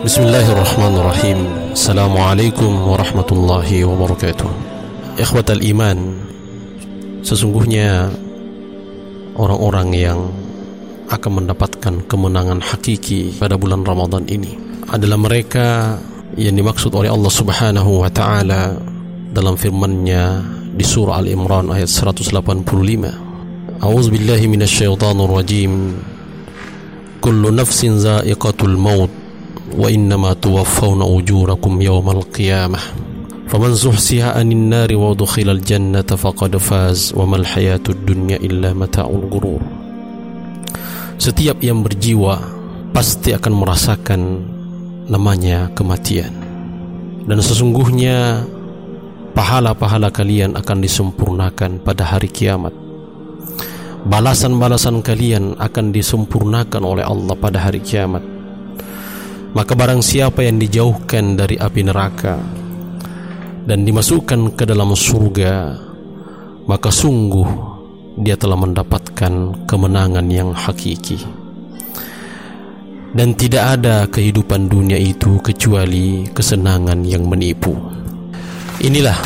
Bismillahirrahmanirrahim. Assalamualaikum warahmatullahi wabarakatuh. Ikhwatal iman Sesungguhnya Orang-orang yang Akan mendapatkan kemenangan hakiki Pada bulan Ramadan ini Adalah mereka Yang dimaksud oleh Allah subhanahu wa ta'ala Dalam firmannya Di surah Al-Imran ayat 185 A'udzubillahi minasyaitanir rajim Kullu nafsin za'iqatul maut وإنما توفون أجوركم يوم القيامة فمن زحزح عن النار وادخل الجنة فقد فاز وما الحياة الدنيا إلا متاع الغرور Setiap yang berjiwa pasti akan merasakan namanya kematian. Dan sesungguhnya pahala-pahala kalian akan disempurnakan pada hari kiamat. Balasan-balasan kalian akan disempurnakan oleh Allah pada hari kiamat maka barang siapa yang dijauhkan dari api neraka dan dimasukkan ke dalam surga, maka sungguh dia telah mendapatkan kemenangan yang hakiki. Dan tidak ada kehidupan dunia itu kecuali kesenangan yang menipu. Inilah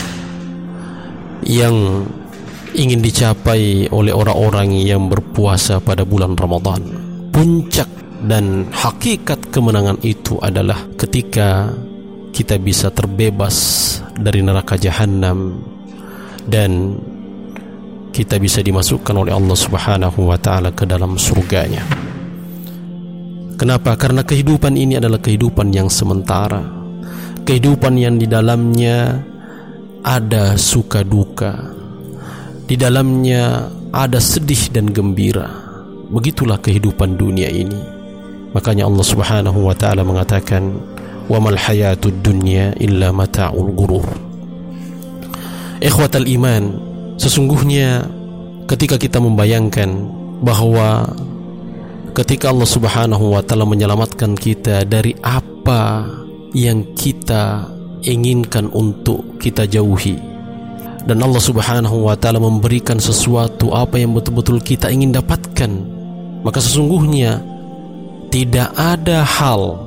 yang ingin dicapai oleh orang-orang yang berpuasa pada bulan Ramadan. Puncak dan hakikat kemenangan itu adalah ketika kita bisa terbebas dari neraka jahanam dan kita bisa dimasukkan oleh Allah Subhanahu wa taala ke dalam surganya. Kenapa? Karena kehidupan ini adalah kehidupan yang sementara. Kehidupan yang di dalamnya ada suka duka. Di dalamnya ada sedih dan gembira. Begitulah kehidupan dunia ini. Makanya Allah Subhanahu wa taala mengatakan, "Wa mal hayatud dunya illa mata'ul ghurur." Ikhwatal iman, sesungguhnya ketika kita membayangkan bahwa ketika Allah Subhanahu wa taala menyelamatkan kita dari apa yang kita inginkan untuk kita jauhi dan Allah Subhanahu wa taala memberikan sesuatu apa yang betul-betul kita ingin dapatkan maka sesungguhnya tidak ada hal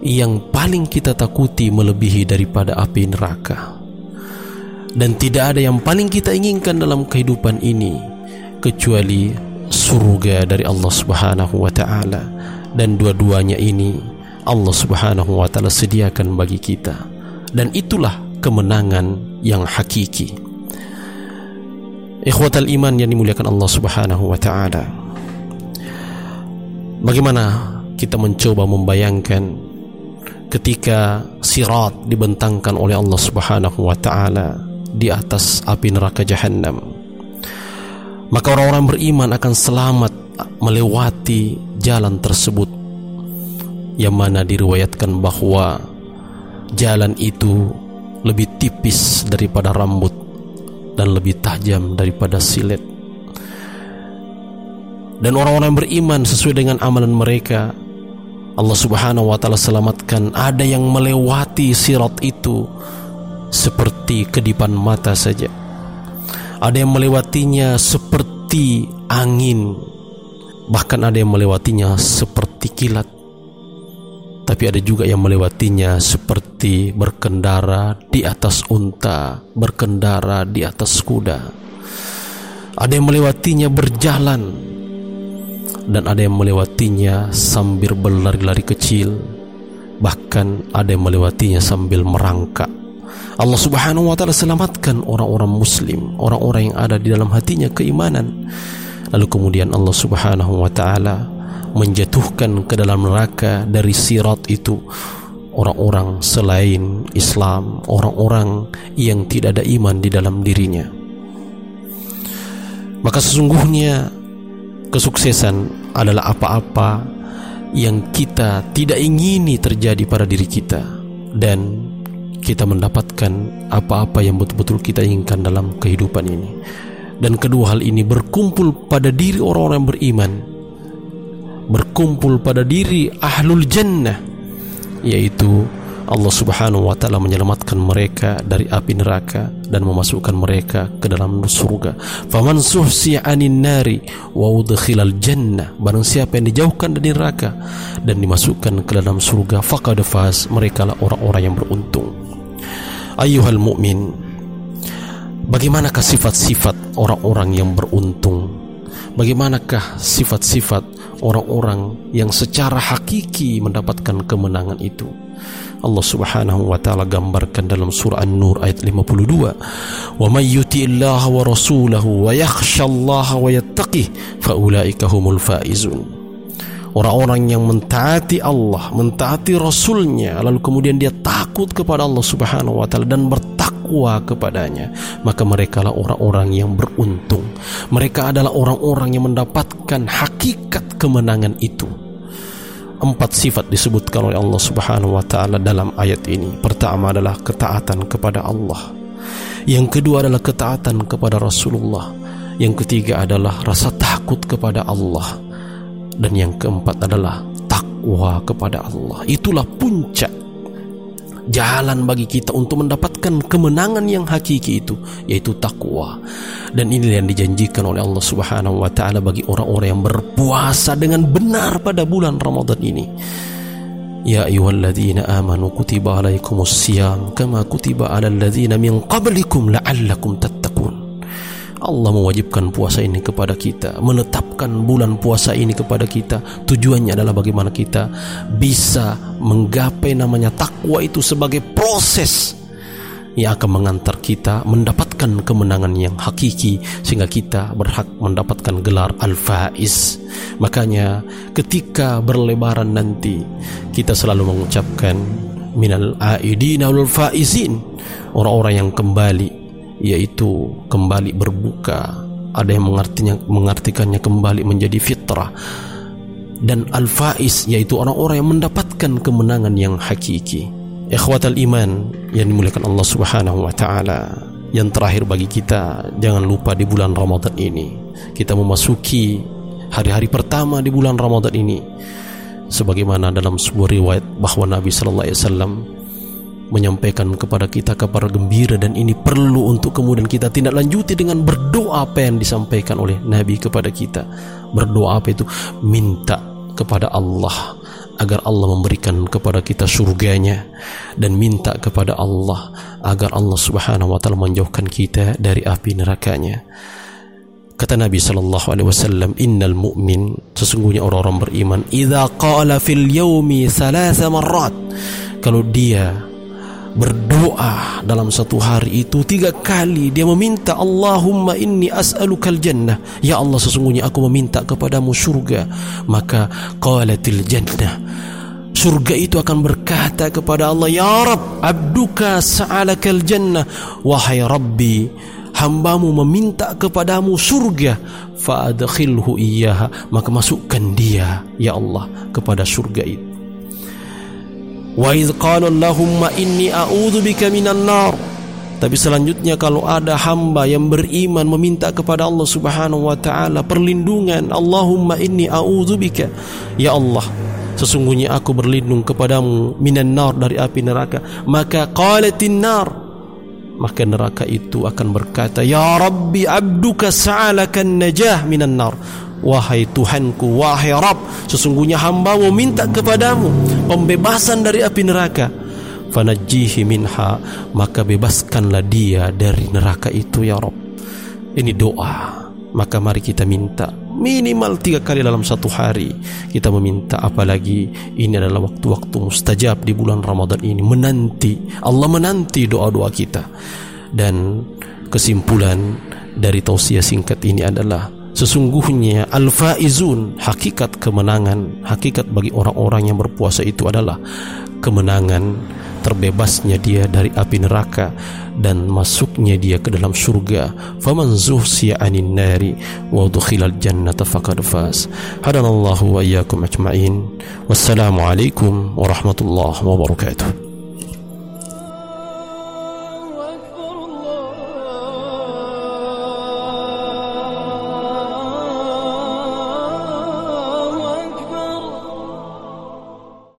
yang paling kita takuti melebihi daripada api neraka. Dan tidak ada yang paling kita inginkan dalam kehidupan ini kecuali surga dari Allah Subhanahu wa taala. Dan dua-duanya ini Allah Subhanahu wa taala sediakan bagi kita. Dan itulah kemenangan yang hakiki. Ikhwatal iman yang dimuliakan Allah Subhanahu wa taala. Bagaimana kita mencoba membayangkan ketika sirat dibentangkan oleh Allah Subhanahu wa taala di atas api neraka jahanam. Maka orang-orang beriman akan selamat melewati jalan tersebut yang mana diriwayatkan bahwa jalan itu lebih tipis daripada rambut dan lebih tajam daripada silet dan orang-orang beriman sesuai dengan amalan mereka Allah subhanahu wa ta'ala selamatkan. Ada yang melewati sirat itu seperti kedipan mata saja. Ada yang melewatinya seperti angin. Bahkan ada yang melewatinya seperti kilat. Tapi ada juga yang melewatinya seperti berkendara di atas unta, berkendara di atas kuda. Ada yang melewatinya berjalan dan ada yang melewatinya sambil berlari-lari kecil. Bahkan ada yang melewatinya sambil merangkak. Allah Subhanahu wa taala selamatkan orang-orang muslim orang-orang yang ada di dalam hatinya keimanan. Lalu kemudian Allah Subhanahu wa taala menjatuhkan ke dalam neraka dari sirat itu orang-orang selain Islam orang-orang yang tidak ada iman di dalam dirinya. Maka sesungguhnya kesuksesan adalah apa-apa yang kita tidak ingini terjadi pada diri kita dan kita mendapatkan apa-apa yang betul-betul kita inginkan dalam kehidupan ini. Dan kedua hal ini berkumpul pada diri orang-orang beriman. Berkumpul pada diri ahlul jannah yaitu Allah Subhanahu wa taala menyelamatkan mereka dari api neraka dan memasukkan mereka ke dalam surga. Faman suhsiya 'anin nari wa udkhilal jannah. Barang siapa yang dijauhkan dari neraka dan dimasukkan ke dalam surga, faqad faz. Mereka lah orang-orang yang beruntung. Ayuhal mukmin, bagaimanakah sifat-sifat orang-orang yang beruntung? Bagaimanakah sifat-sifat orang-orang yang secara hakiki mendapatkan kemenangan itu? Allah Subhanahu wa taala gambarkan dalam surah An-Nur ayat 52 wa may yuti'illah wa rasulahu wa yakhshallaha wa yattaqih faulaika humul faizun Orang-orang yang mentaati Allah, mentaati Rasulnya, lalu kemudian dia takut kepada Allah Subhanahu wa Ta'ala dan bertakwa kepadanya, maka mereka lah orang-orang yang beruntung. Mereka adalah orang-orang yang mendapatkan hakikat kemenangan itu empat sifat disebutkan oleh Allah Subhanahu wa taala dalam ayat ini. Pertama adalah ketaatan kepada Allah. Yang kedua adalah ketaatan kepada Rasulullah. Yang ketiga adalah rasa takut kepada Allah. Dan yang keempat adalah takwa kepada Allah. Itulah puncak jalan bagi kita untuk mendapatkan kemenangan yang hakiki itu yaitu takwa. Dan ini yang dijanjikan oleh Allah Subhanahu wa taala bagi orang-orang yang berpuasa dengan benar pada bulan Ramadan ini. Ya ayyuhalladzina amanu kutiba alaikumus siyam kama kutiba alal ladzina min qablikum la'allakum tattaqun Allah mewajibkan puasa ini kepada kita, menetapkan bulan puasa ini kepada kita. Tujuannya adalah bagaimana kita bisa menggapai namanya takwa itu sebagai proses yang akan mengantar kita mendapatkan kemenangan yang hakiki sehingga kita berhak mendapatkan gelar al-faiz. Makanya ketika berlebaran nanti kita selalu mengucapkan minal aidina wal faizin orang-orang yang kembali yaitu kembali berbuka. Ada yang mengartinya mengartikannya kembali menjadi fitrah dan al-faiz yaitu orang-orang yang mendapatkan kemenangan yang hakiki. Ikhwatal iman yang dimuliakan Allah Subhanahu wa taala. Yang terakhir bagi kita jangan lupa di bulan Ramadan ini. Kita memasuki hari-hari pertama di bulan Ramadan ini. Sebagaimana dalam sebuah riwayat bahwa Nabi sallallahu alaihi wasallam menyampaikan kepada kita kabar gembira dan ini perlu untuk kemudian kita tindak lanjuti dengan berdoa apa yang disampaikan oleh Nabi kepada kita. Berdoa apa itu? Minta kepada Allah agar Allah memberikan kepada kita surganya dan minta kepada Allah agar Allah Subhanahu wa taala menjauhkan kita dari api nerakanya. Kata Nabi sallallahu alaihi wasallam, "Innal mu'min sesungguhnya orang-orang beriman idza qala fil yaumi thalatha marrat" kalau dia berdoa dalam satu hari itu tiga kali dia meminta Allahumma inni as'alukal jannah. Ya Allah sesungguhnya aku meminta kepadamu surga maka qalatil jannah surga itu akan berkata kepada Allah ya Rabb abduka sa'alakal jannah. Wahai Rabbi hambamu meminta kepadamu surga fa'adkhilhu iyyaha. Maka masukkan dia ya Allah kepada surga itu Wa idh qala Allahumma inni a'udzu bika minan nar. Tapi selanjutnya kalau ada hamba yang beriman meminta kepada Allah Subhanahu wa taala perlindungan, Allahumma inni a'udzubika. Ya Allah, sesungguhnya aku berlindung kepadamu minan nar dari api neraka. Maka qalatin nar maka neraka itu akan berkata, Ya Rabbi abduka sa'alakan najah minan nar. Wahai Tuhanku, wahai Rabb, sesungguhnya hambamu minta kepadamu pembebasan dari api neraka. Fanajihi minha, maka bebaskanlah dia dari neraka itu ya Rabb. Ini doa. Maka mari kita minta minimal tiga kali dalam satu hari kita meminta apalagi ini adalah waktu-waktu mustajab di bulan Ramadan ini menanti Allah menanti doa-doa kita dan kesimpulan dari tausiah singkat ini adalah Sesungguhnya al-faizun hakikat kemenangan, hakikat bagi orang-orang yang berpuasa itu adalah kemenangan terbebasnya dia dari api neraka dan masuknya dia ke dalam surga. Faman zuhsiya 'anil nari wa udkhilal jannata faqad faz. Hadanallahu wa iyyakum ajma'in. Wassalamu alaikum warahmatullahi wabarakatuh.